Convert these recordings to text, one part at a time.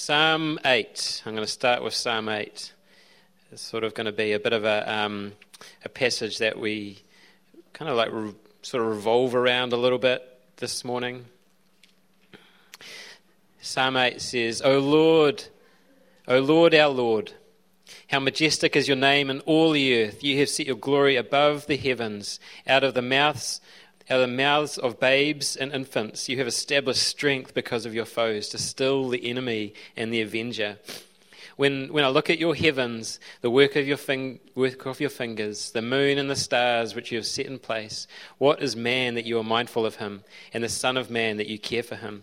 Psalm 8. I'm going to start with Psalm 8. It's sort of going to be a bit of a, um, a passage that we kind of like re- sort of revolve around a little bit this morning. Psalm 8 says, O Lord, O Lord our Lord, how majestic is your name in all the earth. You have set your glory above the heavens. Out of the mouths out of the mouths of babes and infants, you have established strength because of your foes to still the enemy and the avenger. When, when I look at your heavens, the work of your, fing, work of your fingers, the moon and the stars which you have set in place, what is man that you are mindful of him, and the Son of Man that you care for him?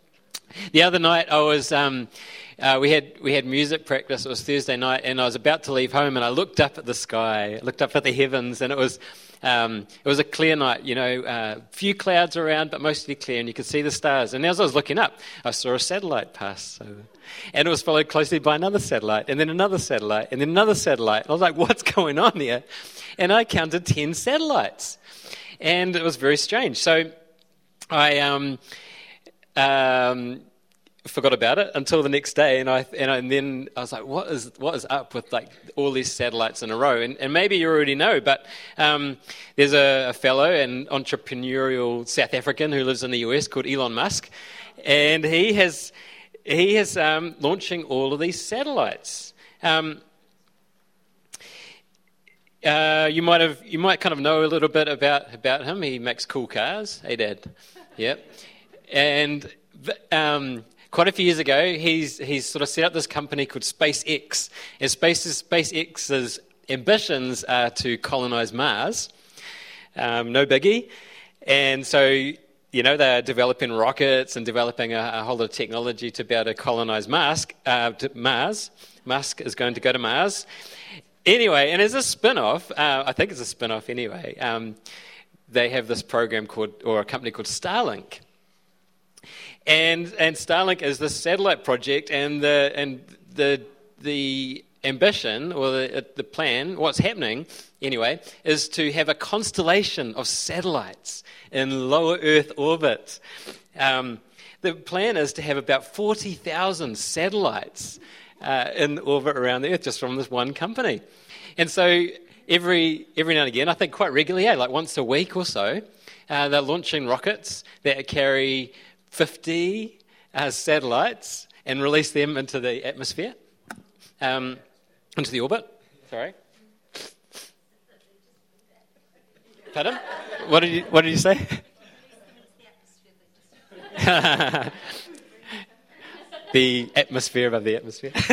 The other night, I was um, uh, we had we had music practice. It was Thursday night, and I was about to leave home, and I looked up at the sky, looked up at the heavens, and it was um, it was a clear night. You know, uh, few clouds around, but mostly clear, and you could see the stars. And as I was looking up, I saw a satellite pass, and it was followed closely by another satellite, and then another satellite, and then another satellite. I was like, "What's going on here?" And I counted ten satellites, and it was very strange. So I um, um, forgot about it until the next day, and I and, I, and, then I was like, "What is what is up with like all these satellites in a row?" And, and maybe you already know, but um, there's a, a, fellow, an entrepreneurial South African who lives in the US called Elon Musk, and he has he is um, launching all of these satellites. Um, uh, you might have you might kind of know a little bit about about him. He makes cool cars. Hey, Dad. Yep. And um, quite a few years ago, he's, he's sort of set up this company called SpaceX. And Space, SpaceX's ambitions are to colonize Mars. Um, no biggie. And so, you know, they're developing rockets and developing a, a whole lot of technology to be able to colonize Mars. Uh, to Mars. Musk is going to go to Mars. Anyway, and as a spin off, uh, I think it's a spin off anyway, um, they have this program called, or a company called Starlink. And, and Starlink is this satellite project, and the, and the, the ambition or the, the plan, what's happening anyway, is to have a constellation of satellites in lower Earth orbit. Um, the plan is to have about 40,000 satellites uh, in orbit around the Earth just from this one company. And so every, every now and again, I think quite regularly, yeah, like once a week or so, uh, they're launching rockets that carry 50 uh, satellites and release them into the atmosphere, um, into the orbit. Sorry. Pardon? What did you, what did you say? the atmosphere above the atmosphere.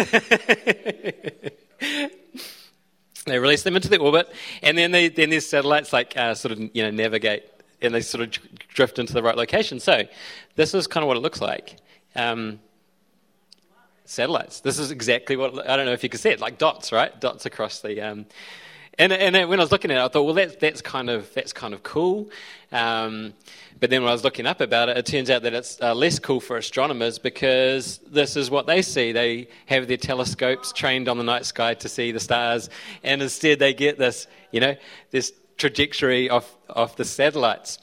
they release them into the orbit, and then, they, then these satellites like uh, sort of you know navigate and they sort of drift into the right location. So this is kind of what it looks like. Um, satellites. This is exactly what I don't know if you can see it, like dots, right? Dots across the. Um, and, and when I was looking at it, I thought, well, that's that's kind of that's kind of cool. Um, but then when I was looking up about it, it turns out that it's uh, less cool for astronomers because this is what they see. They have their telescopes trained on the night sky to see the stars, and instead they get this, you know, this trajectory of, of the satellites.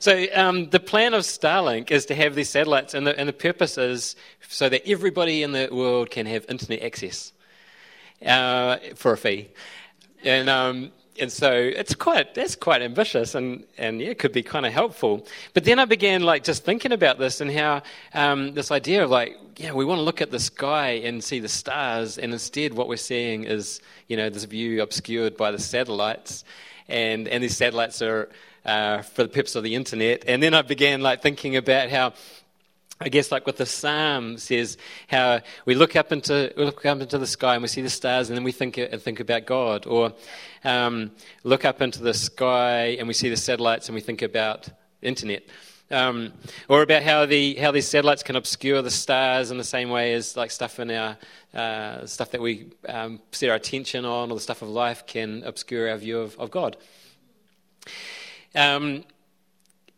So um, the plan of Starlink is to have these satellites, and the, and the purpose is so that everybody in the world can have internet access uh, for a fee. And um, and so it's quite that's quite ambitious and and yeah, it could be kind of helpful. But then I began like just thinking about this and how um, this idea of like yeah we want to look at the sky and see the stars and instead what we're seeing is you know this view obscured by the satellites and and these satellites are uh, for the purpose of the internet. And then I began like thinking about how I guess like what the psalm says, how we look up into we look up into the sky and we see the stars, and then we think and think about God, or um, look up into the sky and we see the satellites and we think about internet. Um, or about how the how these satellites can obscure the stars in the same way as like stuff in our uh, stuff that we um, set our attention on, or the stuff of life can obscure our view of, of God. Um,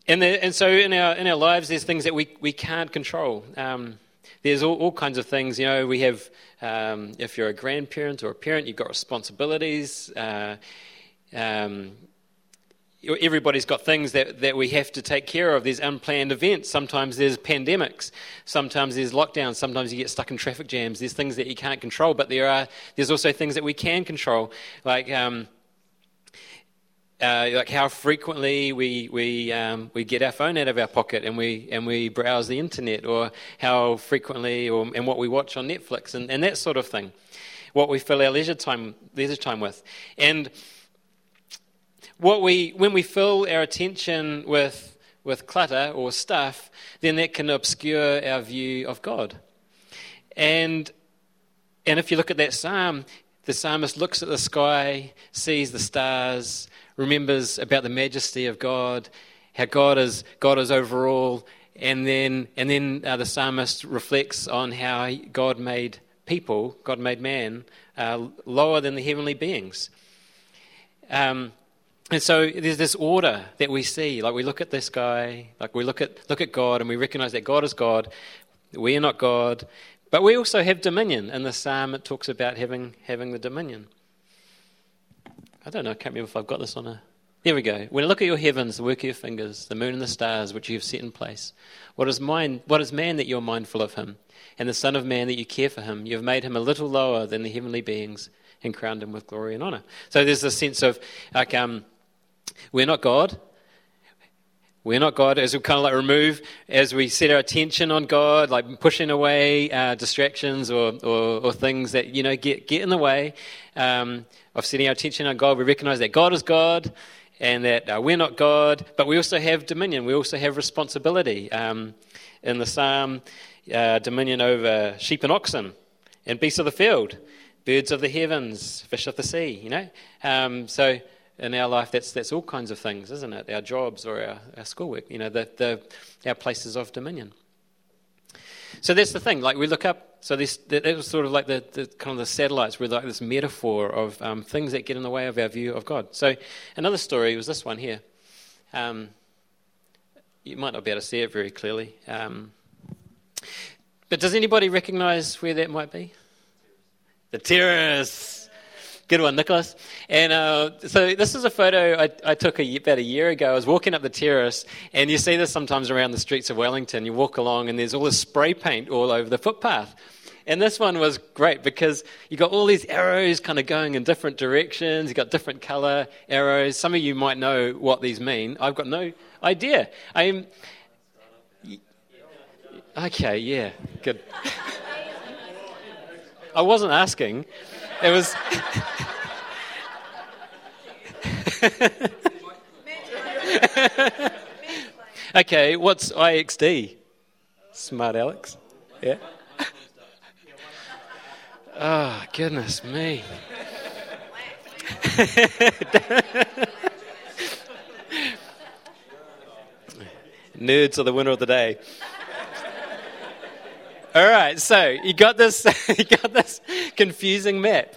and, the, and so in our in our lives, there's things that we, we can't control. Um, there's all, all, kinds of things. You know, we have um, if you're a grandparent or a parent, you've got responsibilities. Uh, um, everybody's got things that, that we have to take care of. There's unplanned events. Sometimes there's pandemics. Sometimes there's lockdowns. Sometimes you get stuck in traffic jams. There's things that you can't control, but there are there's also things that we can control, like um, uh, like how frequently we we um, we get our phone out of our pocket and we and we browse the internet, or how frequently or and what we watch on Netflix and, and that sort of thing. What we fill our leisure time leisure time with, and what we, when we fill our attention with, with clutter or stuff, then that can obscure our view of God. And, and if you look at that psalm, the psalmist looks at the sky, sees the stars, remembers about the majesty of God, how God is, God is overall, and then, and then uh, the psalmist reflects on how God made people, God made man, uh, lower than the heavenly beings. Um, and so there's this order that we see. Like we look at this guy, like we look at look at God, and we recognize that God is God. We are not God, but we also have dominion. In the psalm, it talks about having having the dominion. I don't know. I can't remember if I've got this on a. There we go. When I look at your heavens, the work of your fingers, the moon and the stars which you have set in place, what is mine? What is man that you are mindful of him, and the Son of Man that you care for him? You have made him a little lower than the heavenly beings and crowned him with glory and honor. So there's a sense of like um we're not God. We're not God. As we kind of like remove, as we set our attention on God, like pushing away uh, distractions or, or, or, things that you know get get in the way um, of setting our attention on God. We recognize that God is God, and that uh, we're not God, but we also have dominion. We also have responsibility. Um, in the Psalm, uh, dominion over sheep and oxen, and beasts of the field, birds of the heavens, fish of the sea. You know, um, so in our life, that's, that's all kinds of things, isn't it? Our jobs or our, our schoolwork, you know, the, the, our places of dominion. So that's the thing. Like we look up. So this that, was sort of like the, the, kind of the satellites were like this metaphor of um, things that get in the way of our view of God. So another story was this one here. Um, you might not be able to see it very clearly, um, but does anybody recognise where that might be? The terrace. Good one, Nicholas. And uh, so this is a photo I, I took a, about a year ago. I was walking up the terrace, and you see this sometimes around the streets of Wellington. You walk along, and there's all this spray paint all over the footpath. And this one was great because you got all these arrows kind of going in different directions. You got different color arrows. Some of you might know what these mean. I've got no idea. I'm. Okay, yeah, good. I wasn't asking. It was. okay, what's IXD? Smart Alex? Yeah? Oh, goodness me. Nerds are the winner of the day. All right, so you got this, you got this confusing map,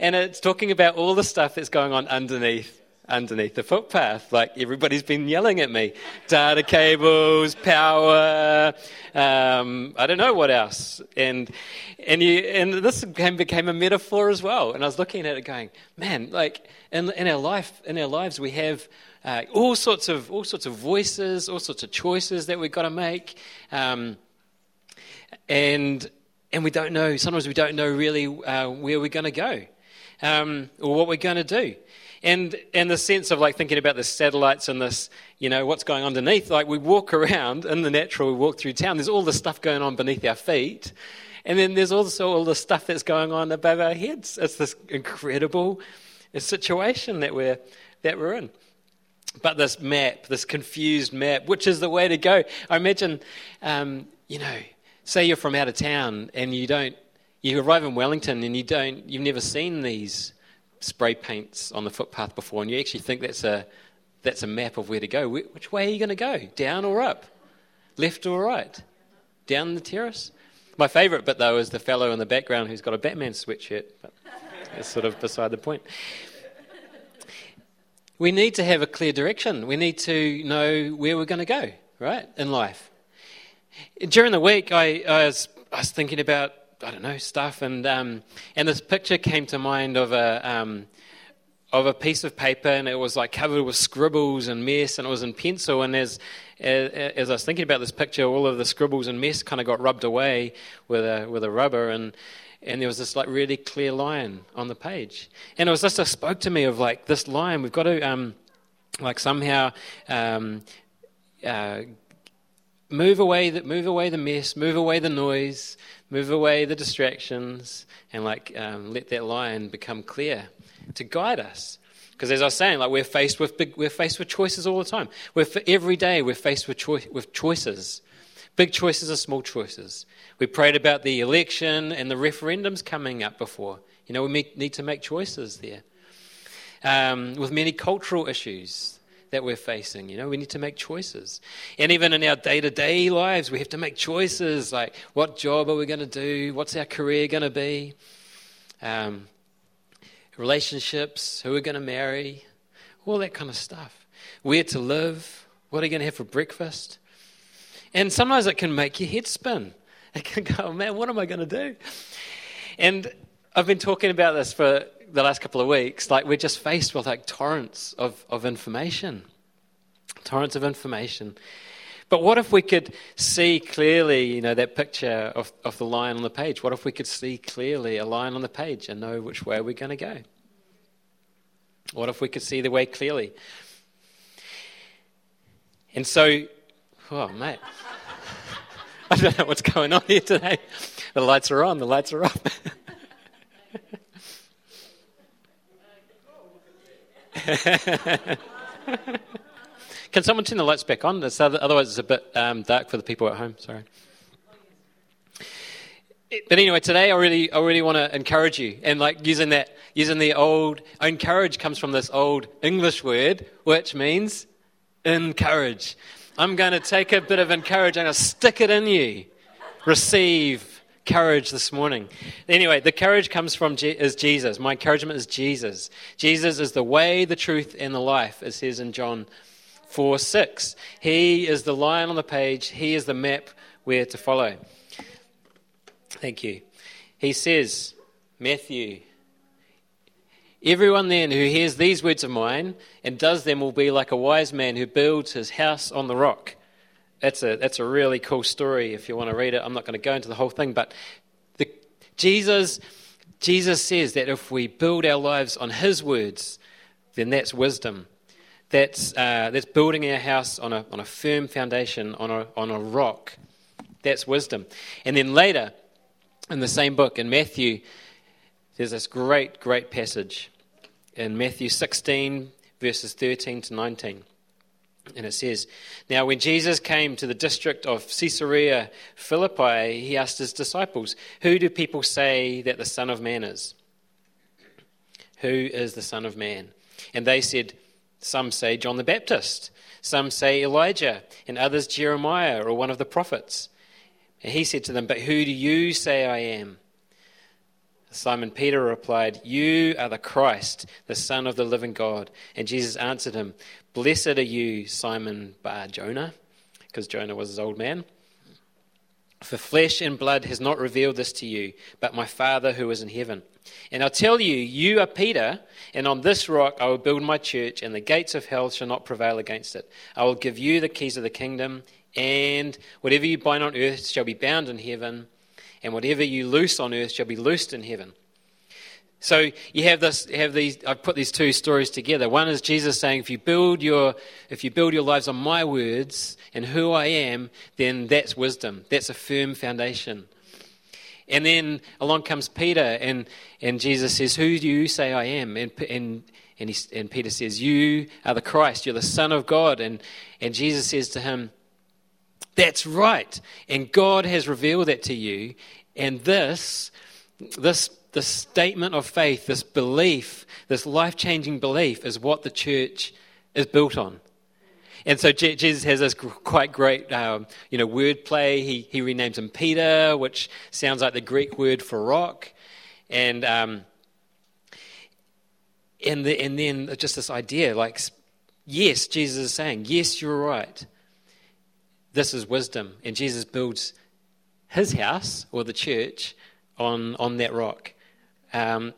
and it's talking about all the stuff that's going on underneath underneath the footpath. Like everybody's been yelling at me. Data cables, power, um, I don't know what else. And and you and this became, became a metaphor as well. And I was looking at it going, man, like in, in our life, in our lives, we have uh, all sorts of all sorts of voices, all sorts of choices that we've got to make. Um, and and we don't know. Sometimes we don't know really uh, where we're going to go um, or what we're going to do. And and the sense of like thinking about the satellites and this, you know, what's going on underneath. Like we walk around in the natural, we walk through town. There's all this stuff going on beneath our feet, and then there's also all the stuff that's going on above our heads. It's this incredible situation that we're that we're in. But this map, this confused map, which is the way to go? I imagine, um, you know, say you're from out of town and you don't, you arrive in Wellington and you don't, you've never seen these spray paints on the footpath before, and you actually think that's a, that's a map of where to go. Which way are you going to go, down or up? Left or right? Down the terrace? My favourite bit, though, is the fellow in the background who's got a Batman sweatshirt, but it's sort of beside the point. We need to have a clear direction. We need to know where we're going to go, right, in life. During the week, I, I, was, I was thinking about, I don't know, stuff, and, um, and this picture came to mind of a. Um, of a piece of paper and it was like covered with scribbles and mess and it was in pencil. And as as I was thinking about this picture all of the scribbles and mess kind of got rubbed away with a with a rubber. And and there was this like really clear line on the page. And it was just it spoke to me of like this line. We've got to um like somehow um uh, move away the move away the mess move away the noise move away the distractions and like um, let that line become clear to guide us. Because as I was saying, like we're faced with big, we're faced with choices all the time. We're every day we're faced with, choi- with choices, big choices or small choices. We prayed about the election and the referendums coming up before. You know, we need to make choices there. Um, with many cultural issues that we're facing, you know, we need to make choices. And even in our day to day lives, we have to make choices like what job are we going to do? What's our career going to be? Um, relationships, who we're going to marry, all that kind of stuff. Where to live, what are you going to have for breakfast? And sometimes it can make your head spin. It can go, man, what am I going to do? And I've been talking about this for the last couple of weeks. Like, we're just faced with like torrents of, of information. Torrents of information. But what if we could see clearly, you know, that picture of, of the line on the page? What if we could see clearly a line on the page and know which way we're going to go? What if we could see the way clearly? And so, oh, mate. I don't know what's going on here today. The lights are on, the lights are up. Can someone turn the lights back on? otherwise, it's a bit um, dark for the people at home. Sorry. But anyway, today I really, I really want to encourage you, and like using that, using the old, encourage comes from this old English word, which means encourage. I'm going to take a bit of encourage and I'll stick it in you. Receive courage this morning. Anyway, the courage comes from is Jesus. My encouragement is Jesus. Jesus is the way, the truth, and the life, it says in John 4 6. He is the line on the page, He is the map where to follow. Thank you. He says, Matthew, everyone then who hears these words of mine and does them will be like a wise man who builds his house on the rock. That's a, that's a really cool story if you want to read it. I'm not going to go into the whole thing, but the, Jesus, Jesus says that if we build our lives on his words, then that's wisdom. That's, uh, that's building our house on a, on a firm foundation, on a, on a rock. That's wisdom. And then later, in the same book, in Matthew, there's this great, great passage in Matthew 16, verses 13 to 19. And it says, Now when Jesus came to the district of Caesarea Philippi, he asked his disciples, Who do people say that the Son of Man is? Who is the Son of Man? And they said, some say John the Baptist, some say Elijah, and others Jeremiah or one of the prophets. And he said to them, But who do you say I am? Simon Peter replied, You are the Christ, the Son of the living God. And Jesus answered him, Blessed are you, Simon Bar Jonah, because Jonah was his old man. For flesh and blood has not revealed this to you, but my Father who is in heaven. And I tell you, you are Peter, and on this rock I will build my church, and the gates of hell shall not prevail against it. I will give you the keys of the kingdom, and whatever you bind on earth shall be bound in heaven, and whatever you loose on earth shall be loosed in heaven. So you have this, have these. I've put these two stories together. One is Jesus saying, if you build your, if you build your lives on my words and who I am, then that's wisdom. That's a firm foundation. And then along comes Peter, and, and Jesus says, Who do you say I am? And, and, and, he, and Peter says, You are the Christ, you're the Son of God. And, and Jesus says to him, That's right. And God has revealed that to you. And this, this, this statement of faith, this belief, this life changing belief, is what the church is built on. And so Jesus has this quite great, um, you know, wordplay. He, he renames him Peter, which sounds like the Greek word for rock. And, um, and, the, and then just this idea, like, yes, Jesus is saying, yes, you're right. This is wisdom. And Jesus builds his house, or the church, on, on that rock. Um,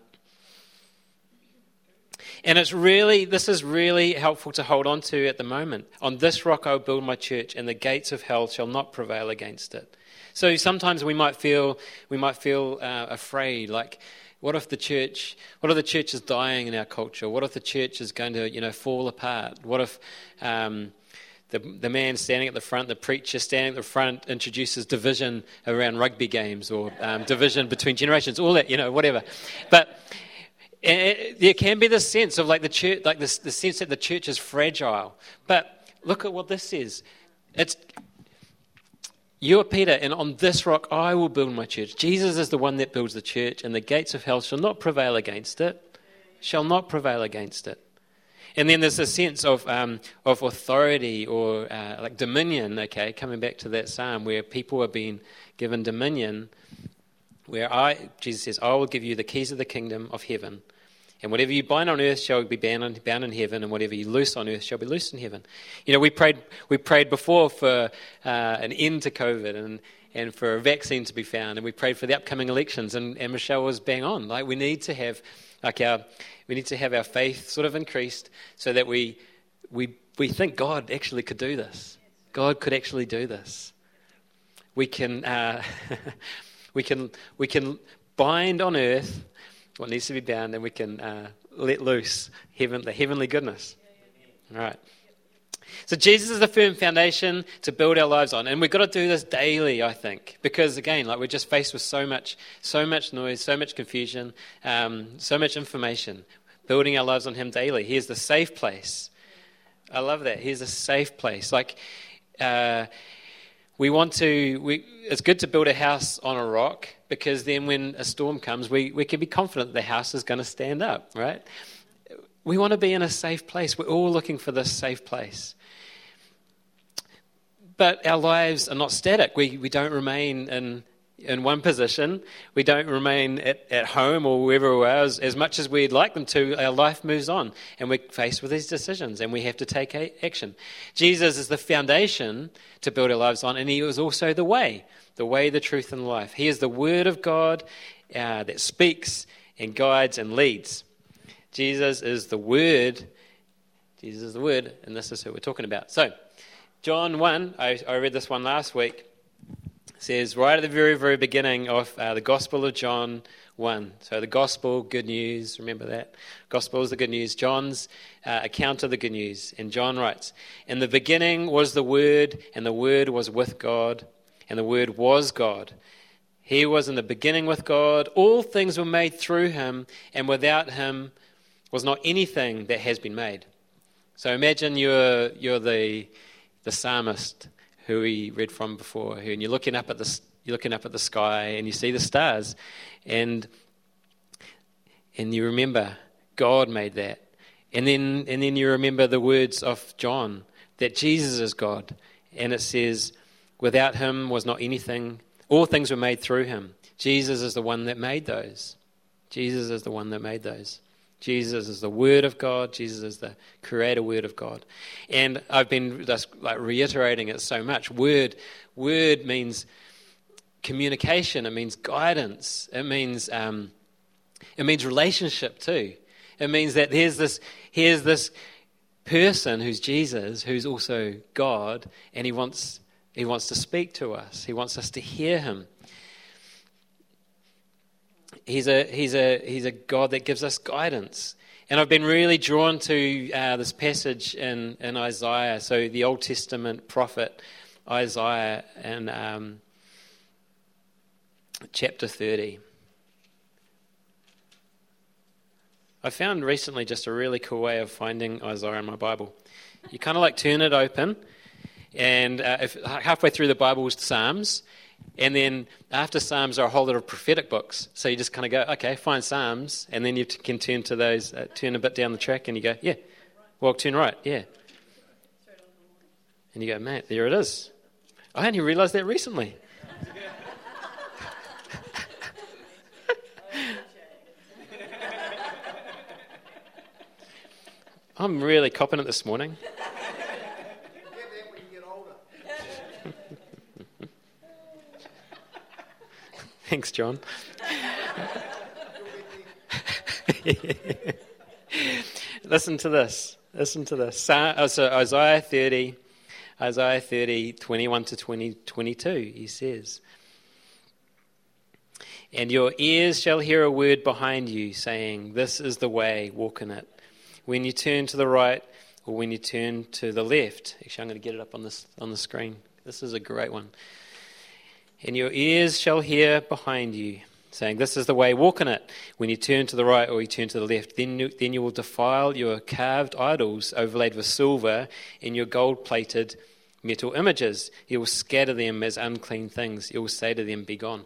and it's really, this is really helpful to hold on to at the moment. On this rock I will build my church, and the gates of hell shall not prevail against it. So sometimes we might feel, we might feel uh, afraid, like, what if the church, what if the church is dying in our culture? What if the church is going to, you know, fall apart? What if um, the, the man standing at the front, the preacher standing at the front, introduces division around rugby games or um, division between generations, all that, you know, whatever. But it, there can be this sense of like the church, like the sense that the church is fragile. But look at what this says. It's you are Peter, and on this rock I will build my church. Jesus is the one that builds the church, and the gates of hell shall not prevail against it. Shall not prevail against it. And then there's a sense of, um, of authority or uh, like dominion, okay, coming back to that psalm where people are being given dominion, where I, Jesus says, I will give you the keys of the kingdom of heaven. And whatever you bind on earth shall be bound, bound in heaven, and whatever you loose on earth shall be loosed in heaven. You know, we prayed, we prayed before for uh, an end to COVID and, and for a vaccine to be found, and we prayed for the upcoming elections, and, and Michelle was bang on. Like, we need to have, like, our, we need to have our faith sort of increased so that we, we, we think God actually could do this. God could actually do this. We can, uh, we can, we can bind on earth what needs to be bound, and we can uh, let loose heaven, the heavenly goodness. All right. So Jesus is the firm foundation to build our lives on, and we've got to do this daily, I think, because again, like we're just faced with so much, so much noise, so much confusion, um, so much information. Building our lives on Him daily. Here's the safe place. I love that. Here's a safe place. Like. Uh, we want to, we, it's good to build a house on a rock because then when a storm comes, we, we can be confident the house is going to stand up, right? We want to be in a safe place. We're all looking for this safe place. But our lives are not static. We, we don't remain in in one position. We don't remain at, at home or wherever we are as, as, much as we'd like them to. Our life moves on, and we're faced with these decisions, and we have to take action. Jesus is the foundation to build our lives on, and He is also the way the way, the truth, and life. He is the Word of God uh, that speaks and guides and leads. Jesus is the Word. Jesus is the Word, and this is who we're talking about. So, John 1, I, I read this one last week says right at the very, very beginning of uh, the Gospel of John 1. So the Gospel, good news, remember that? Gospel is the good news. John's uh, account of the good news. And John writes In the beginning was the Word, and the Word was with God, and the Word was God. He was in the beginning with God. All things were made through him, and without him was not anything that has been made. So imagine you're, you're the, the psalmist who we read from before, and you're looking up at the you're looking up at the sky and you see the stars, and and you remember God made that, and then and then you remember the words of John that Jesus is God, and it says, "Without Him was not anything; all things were made through Him." Jesus is the one that made those. Jesus is the one that made those. Jesus is the Word of God. Jesus is the Creator Word of God. And I've been just like reiterating it so much. Word, word means communication. It means guidance. It means um, it means relationship too. It means that here's this here's this person who's Jesus, who's also God, and he wants he wants to speak to us. He wants us to hear him he's a, he's, a, he's a God that gives us guidance. And I've been really drawn to uh, this passage in, in Isaiah, so the Old Testament prophet Isaiah in um, chapter 30. I found recently just a really cool way of finding Isaiah in my Bible. You kind of like turn it open, and uh, if, halfway through the Bible is Psalms, and then after Psalms are a whole lot of prophetic books. So you just kind of go, okay, find Psalms, and then you can turn to those, uh, turn a bit down the track, and you go, yeah, well, turn right, yeah. And you go, mate, there it is. I only realized that recently. I'm really copping it this morning. Thanks, John. Listen to this. Listen to this. Uh, so Isaiah 30, Isaiah 30, 21 to 20, 22, he says, And your ears shall hear a word behind you saying, This is the way, walk in it. When you turn to the right or when you turn to the left. Actually, I'm going to get it up on, this, on the screen. This is a great one. And your ears shall hear behind you saying, This is the way, walk in it. When you turn to the right or you turn to the left, then you, then you will defile your carved idols overlaid with silver and your gold plated metal images. You will scatter them as unclean things. You will say to them, Be gone.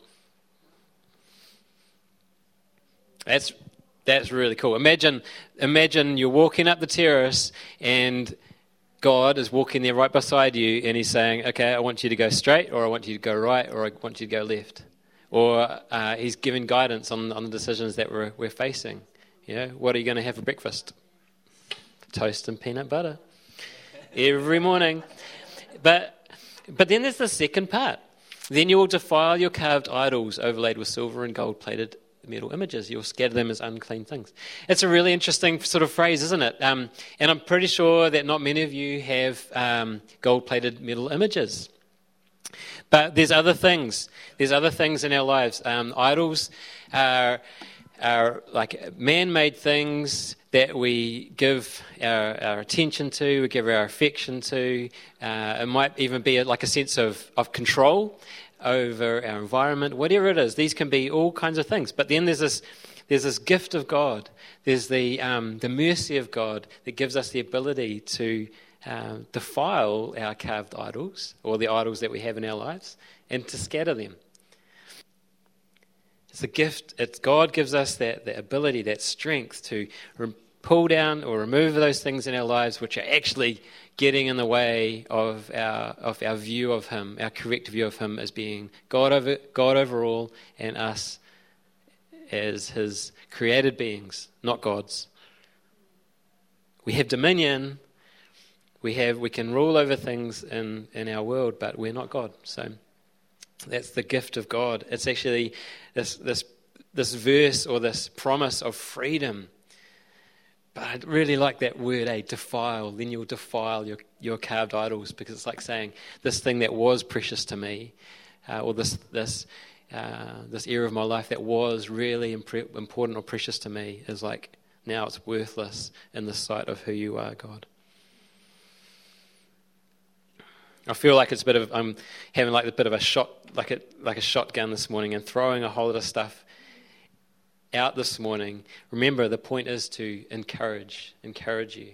That's, that's really cool. Imagine, imagine you're walking up the terrace and God is walking there right beside you and he's saying, Okay, I want you to go straight, or I want you to go right, or I want you to go left or uh, he's giving guidance on, on the decisions that we're, we're facing. You know, what are you going to have for breakfast? Toast and peanut butter every morning. But, but then there's the second part. Then you will defile your carved idols overlaid with silver and gold plated metal images. You'll scatter them as unclean things. It's a really interesting sort of phrase, isn't it? Um, and I'm pretty sure that not many of you have um, gold plated metal images. But there's other things. There's other things in our lives. Um, idols are, are like man made things that we give our, our, attention to, we give our affection to. Uh, it might even be like a sense of, of control over our environment, whatever it is. These can be all kinds of things. But then there's this, there's this gift of God, there's the, um, the mercy of God that gives us the ability to uh, defile our carved idols or the idols that we have in our lives and to scatter them. It's a gift. It's God gives us that, that ability, that strength to re- pull down or remove those things in our lives which are actually getting in the way of our, of our view of Him, our correct view of Him as being God over, God over all and us as His created beings, not gods. We have dominion we have we can rule over things in, in our world, but we're not God. So that's the gift of God. It's actually this this this verse or this promise of freedom. But I really like that word, eh? Defile. Then you'll defile your, your carved idols because it's like saying this thing that was precious to me, uh, or this this uh, this area of my life that was really important or precious to me is like now it's worthless in the sight of who you are, God. I feel like it's a bit of I'm having like a bit of a shot, like a like a shotgun this morning, and throwing a whole lot of stuff out this morning. Remember, the point is to encourage, encourage you.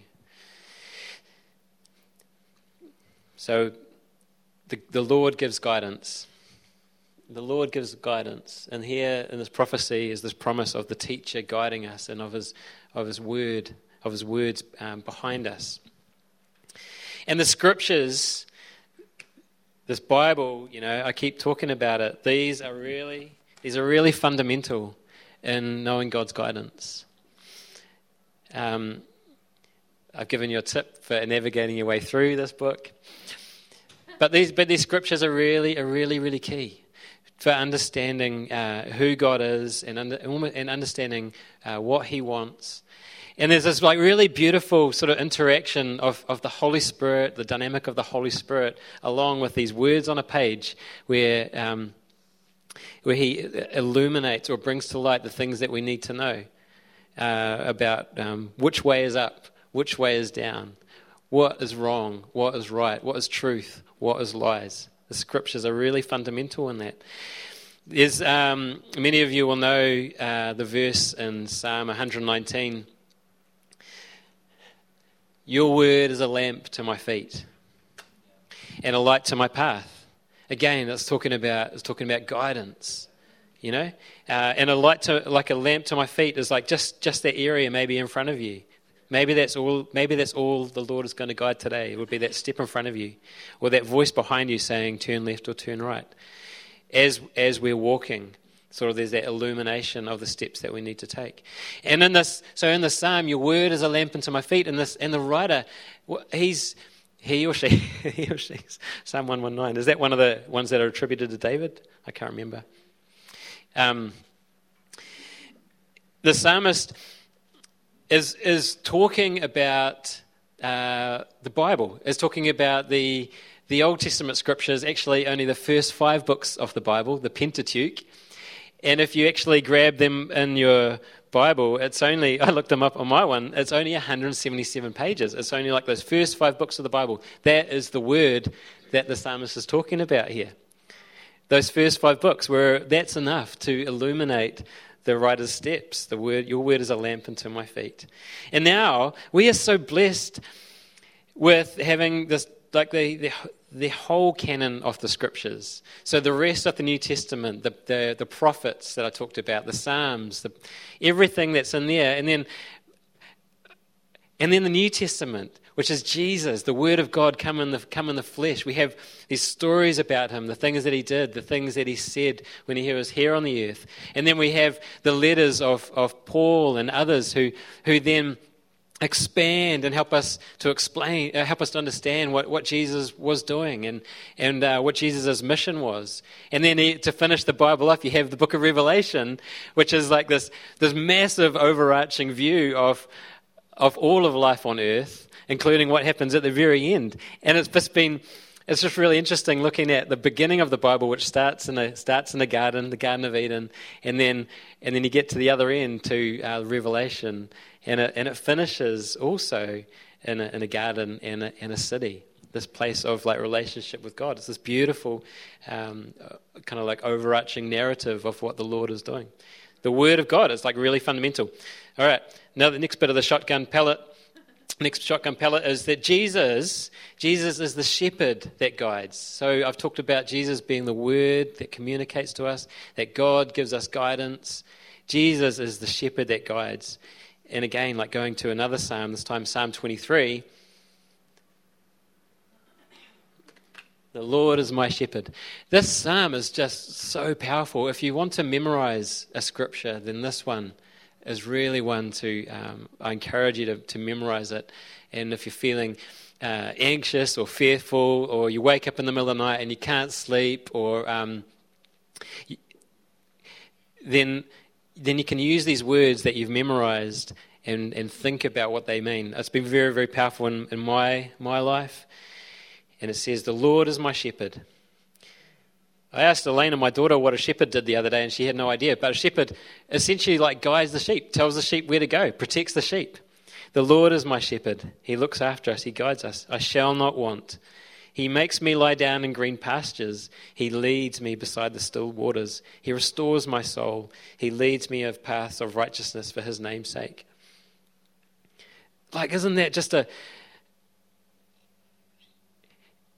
So, the the Lord gives guidance. The Lord gives guidance, and here in this prophecy is this promise of the teacher guiding us, and of his of his word, of his words um, behind us. And the scriptures this Bible, you know, I keep talking about it. These are really, these are really fundamental in knowing God's guidance. Um, I've given you a tip for navigating your way through this book. But these, but these scriptures are really, are really, really key for understanding uh, who God is and, under, and understanding uh, what He wants and there's this like really beautiful sort of interaction of, of the Holy Spirit, the dynamic of the Holy Spirit, along with these words on a page where, um, where He illuminates or brings to light the things that we need to know uh, about um, which way is up, which way is down, what is wrong, what is right, what is truth, what is lies. The scriptures are really fundamental in that. There's, um, many of you will know uh, the verse in Psalm 119 your word is a lamp to my feet and a light to my path. Again, it's talking about it's talking about guidance, you know, uh, and a light to like a lamp to my feet is like just just that area maybe in front of you, Maybe that's all. Maybe that's all the Lord is going to guide today. It would be that step in front of you, or that voice behind you saying, "Turn left" or "Turn right." As as we're walking, sort of there's that illumination of the steps that we need to take. And in this, so in the psalm, your word is a lamp unto my feet. And this, and the writer, he's he or she, he or she, Psalm 119. Is that one of the ones that are attributed to David? I can't remember. Um, the psalmist is, is talking about uh, the Bible, is talking about the, the Old Testament scriptures, actually only the first five books of the Bible, the Pentateuch. And if you actually grab them in your Bible, it's only, I looked them up on my one, it's only 177 pages. It's only like those first five books of the Bible. That is the word that the psalmist is talking about here. Those first five books, where that's enough to illuminate the writer's steps. The word, your word is a lamp unto my feet. And now we are so blessed with having this, like the, the, the whole canon of the scriptures. So the rest of the New Testament, the, the, the prophets that I talked about, the Psalms, the, everything that's in there. And then, and then the New Testament which is Jesus, the Word of God come in the, come in the flesh. We have these stories about him, the things that he did, the things that he said when he was here on the earth. And then we have the letters of, of Paul and others who, who then expand and help us to explain, uh, help us to understand what, what Jesus was doing and, and uh, what Jesus' mission was. And then he, to finish the Bible off, you have the book of Revelation, which is like this, this massive overarching view of, of all of life on earth including what happens at the very end. And it's just been, it's just really interesting looking at the beginning of the Bible, which starts in a starts in a garden, the Garden of Eden, and then and then you get to the other end to uh, Revelation, and it, and it finishes also in a, in a garden and a, and a city. This place of like relationship with God. It's this beautiful, um, kind of like overarching narrative of what the Lord is doing. The Word of God is like really fundamental. All right, now the next bit of the shotgun pellet next shotgun pellet is that Jesus, Jesus is the shepherd that guides. So I've talked about Jesus being the word that communicates to us, that God gives us guidance. Jesus is the shepherd that guides. And again, like going to another psalm, this time Psalm 23. The Lord is my shepherd. This psalm is just so powerful. If you want to memorize a scripture, then this one is really one to, um, I encourage you to, to memorize it. And if you're feeling uh, anxious or fearful, or you wake up in the middle of the night and you can't sleep, or um, then, then you can use these words that you've memorized and, and think about what they mean. It's been very, very powerful in, in my, my life. And it says, The Lord is my shepherd. I asked Elena, my daughter, what a shepherd did the other day, and she had no idea. But a shepherd essentially like guides the sheep, tells the sheep where to go, protects the sheep. The Lord is my shepherd. He looks after us. He guides us. I shall not want. He makes me lie down in green pastures. He leads me beside the still waters. He restores my soul. He leads me of paths of righteousness for his name's sake. Like, isn't that just a,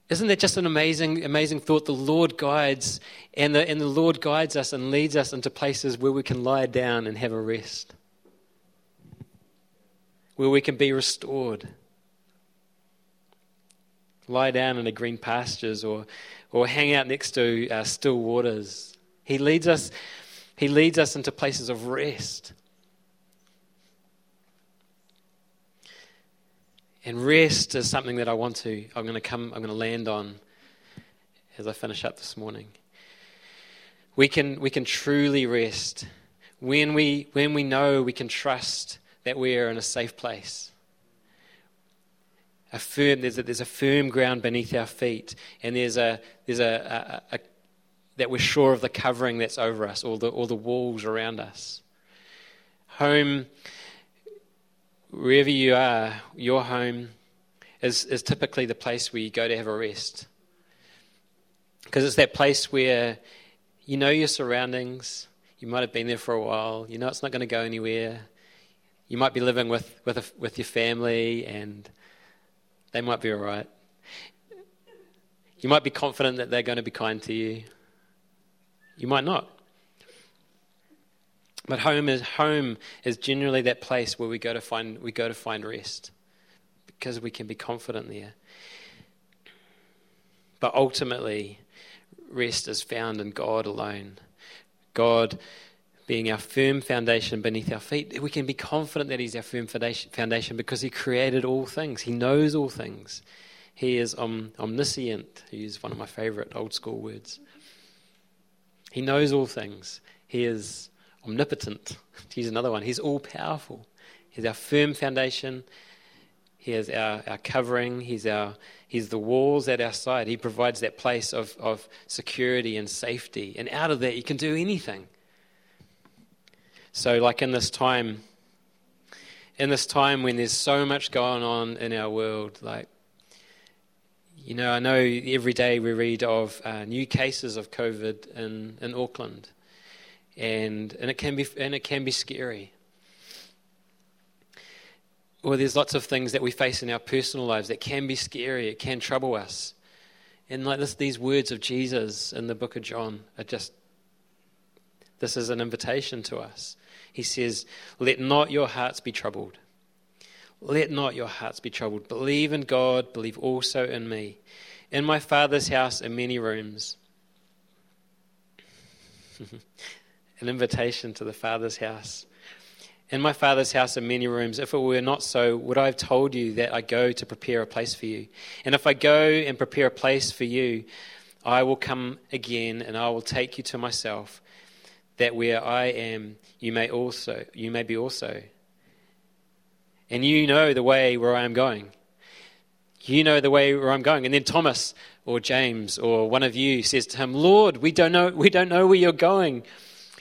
isn't that just an amazing, amazing thought? The Lord guides, and the, and the Lord guides us and leads us into places where we can lie down and have a rest, where we can be restored. Lie down in the green pastures or, or hang out next to uh, still waters. He leads us, he leads us into places of rest. And rest is something that I want to, I'm going to come, I'm going to land on as I finish up this morning. We can, we can truly rest when we, when we know we can trust that we are in a safe place. A firm, there's a, there's a firm ground beneath our feet, and there's a, there's a, a, a that we're sure of the covering that's over us, all the, the walls around us. Home wherever you are, your home is, is typically the place where you go to have a rest. Because it's that place where you know your surroundings, you might have been there for a while, you know it's not going to go anywhere. You might be living with, with, a, with your family and they might be all right. You might be confident that they're going to be kind to you. You might not. But home is home is generally that place where we go to find we go to find rest because we can be confident there. But ultimately, rest is found in God alone. God being our firm foundation beneath our feet, we can be confident that He's our firm foundation because He created all things. He knows all things. He is om- omniscient, use one of my favorite old school words. He knows all things. He is omnipotent, to use another one. He's all powerful. He's our firm foundation. He is our, our covering. He's, our, he's the walls at our side. He provides that place of, of security and safety. And out of that, you can do anything. So, like in this time, in this time when there's so much going on in our world, like, you know, I know every day we read of uh, new cases of COVID in, in Auckland, and and it can be and it can be scary. Or there's lots of things that we face in our personal lives that can be scary. It can trouble us, and like this, these words of Jesus in the book of John are just. This is an invitation to us he says, Let not your hearts be troubled. Let not your hearts be troubled. Believe in God, believe also in me. In my Father's house are many rooms. An invitation to the Father's house. In my Father's house are many rooms. If it were not so, would I have told you that I go to prepare a place for you? And if I go and prepare a place for you, I will come again and I will take you to myself that where I am, you may also you may be also. And you know the way where I am going. You know the way where I'm going. And then Thomas or James or one of you says to him, Lord, we don't know we don't know where you're going.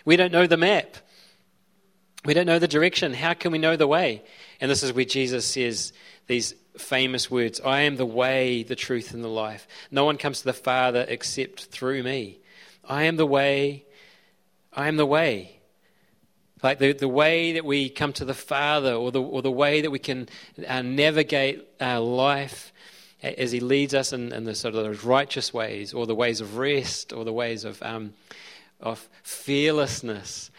We don't know the map. We don't know the direction. How can we know the way? And this is where Jesus says these famous words I am the way, the truth, and the life. No one comes to the Father except through me. I am the way, I am the way. Like the, the way that we come to the Father, or the, or the way that we can uh, navigate our life as He leads us in, in the sort of those righteous ways, or the ways of rest, or the ways of, um, of fearlessness,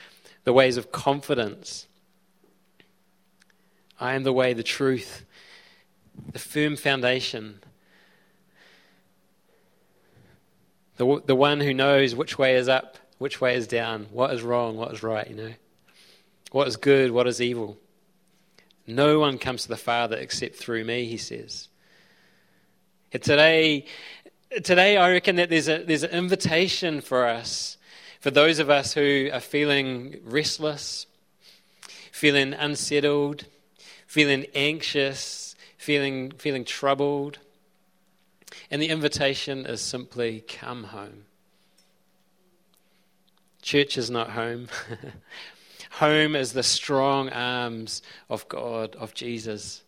the ways of confidence. I am the way, the truth, the firm foundation. The, the one who knows which way is up which way is down? What is wrong? What is right? You know? What is good? What is evil? No one comes to the Father except through me, he says. And today, today, I reckon that there's, a, there's an invitation for us, for those of us who are feeling restless, feeling unsettled, feeling anxious, feeling, feeling troubled. And the invitation is simply come home. Church is not home. home is the strong arms of God, of Jesus,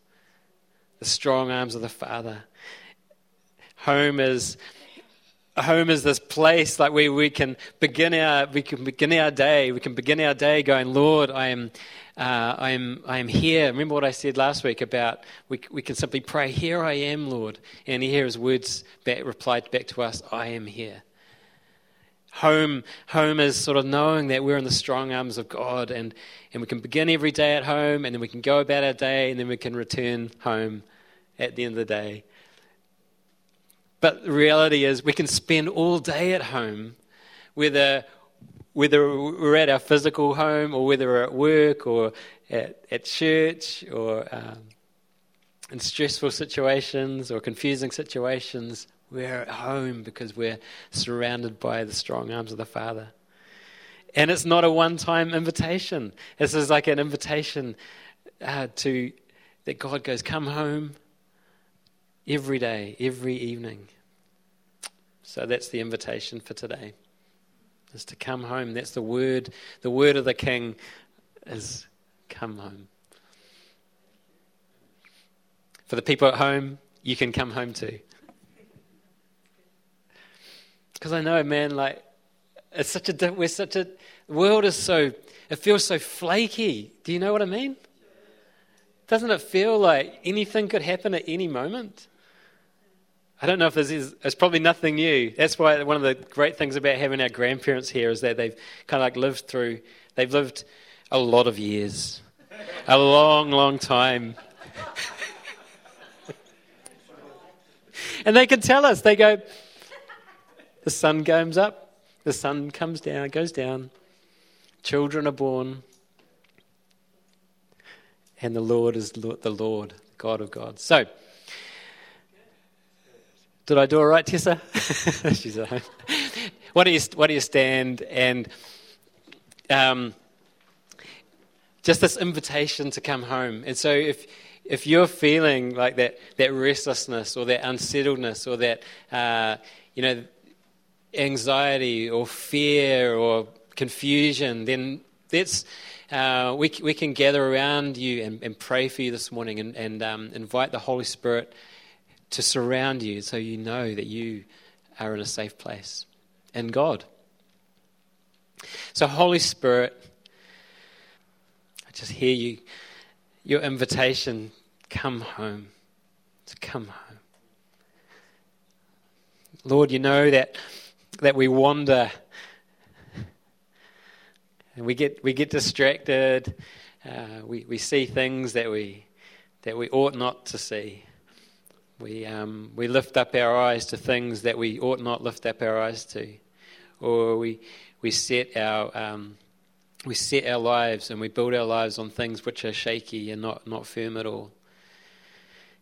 the strong arms of the Father. Home is home is this place like where we can begin our we can begin our day. We can begin our day going, Lord, I am uh, I am I am here. Remember what I said last week about we we can simply pray, Here I am, Lord, and He hears words back replied back to us, I am here. Home, home is sort of knowing that we're in the strong arms of God and, and we can begin every day at home and then we can go about our day and then we can return home at the end of the day. But the reality is, we can spend all day at home, whether, whether we're at our physical home or whether we're at work or at, at church or um, in stressful situations or confusing situations. We're at home because we're surrounded by the strong arms of the Father. And it's not a one time invitation. This is like an invitation uh, to that God goes, Come home every day, every evening. So that's the invitation for today. Is to come home. That's the word. The word of the King is come home. For the people at home, you can come home too. Because I know, man, like, it's such a, we're such a, the world is so, it feels so flaky. Do you know what I mean? Doesn't it feel like anything could happen at any moment? I don't know if this is, it's probably nothing new. That's why one of the great things about having our grandparents here is that they've kind of like lived through, they've lived A lot of years. A long, long time. and they can tell us, they go, the sun comes up, the sun comes down, goes down, children are born, and the Lord is the Lord, God of gods. So, did I do all right, Tessa? She's at home. Why don't you, why don't you stand and um, just this invitation to come home. And so if if you're feeling like that, that restlessness or that unsettledness or that, uh, you know, anxiety or fear or confusion, then that's, uh, we, we can gather around you and, and pray for you this morning and, and um, invite the Holy Spirit to surround you so you know that you are in a safe place in God. So, Holy Spirit, I just hear you, your invitation come home, to come home. Lord, you know that, that we wander and we get, we get distracted. Uh, we, we see things that we, that we ought not to see. We, um, we lift up our eyes to things that we ought not lift up our eyes to. Or we, we, set our, um, we set our lives and we build our lives on things which are shaky and not, not firm at all.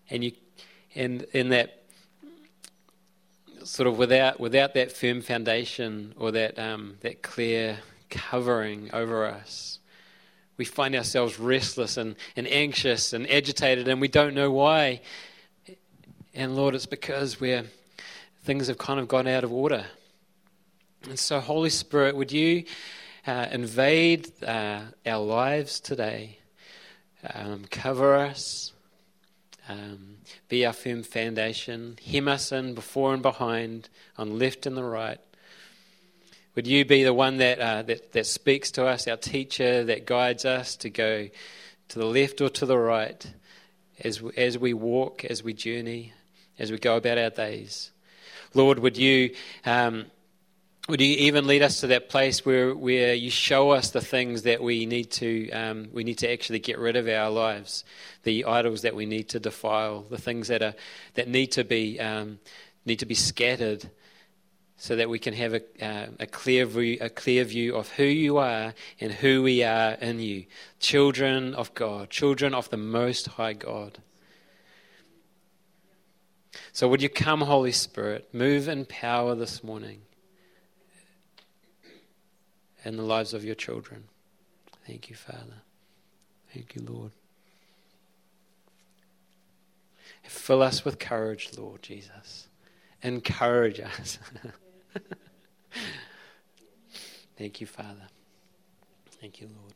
And, you, and in that sort of without, without that firm foundation or that, um, that clear covering over us, we find ourselves restless and, and anxious and agitated and we don't know why. And Lord, it's because we're, things have kind of gone out of order. And so, Holy Spirit, would you uh, invade uh, our lives today? Um, cover us, um, be our firm foundation, hem us in before and behind, on left and the right. Would you be the one that, uh, that, that speaks to us, our teacher, that guides us to go to the left or to the right as, as we walk, as we journey? as we go about our days. Lord, would you, um, would you even lead us to that place where, where you show us the things that we need to um, we need to actually get rid of our lives, the idols that we need to defile, the things that are that need to be um, need to be scattered, so that we can have a, uh, a clear view a clear view of who you are and who we are in you, children of God, children of the Most High God. So, would you come, Holy Spirit, move in power this morning in the lives of your children? Thank you, Father. Thank you, Lord. Fill us with courage, Lord Jesus. Encourage us. Thank you, Father. Thank you, Lord.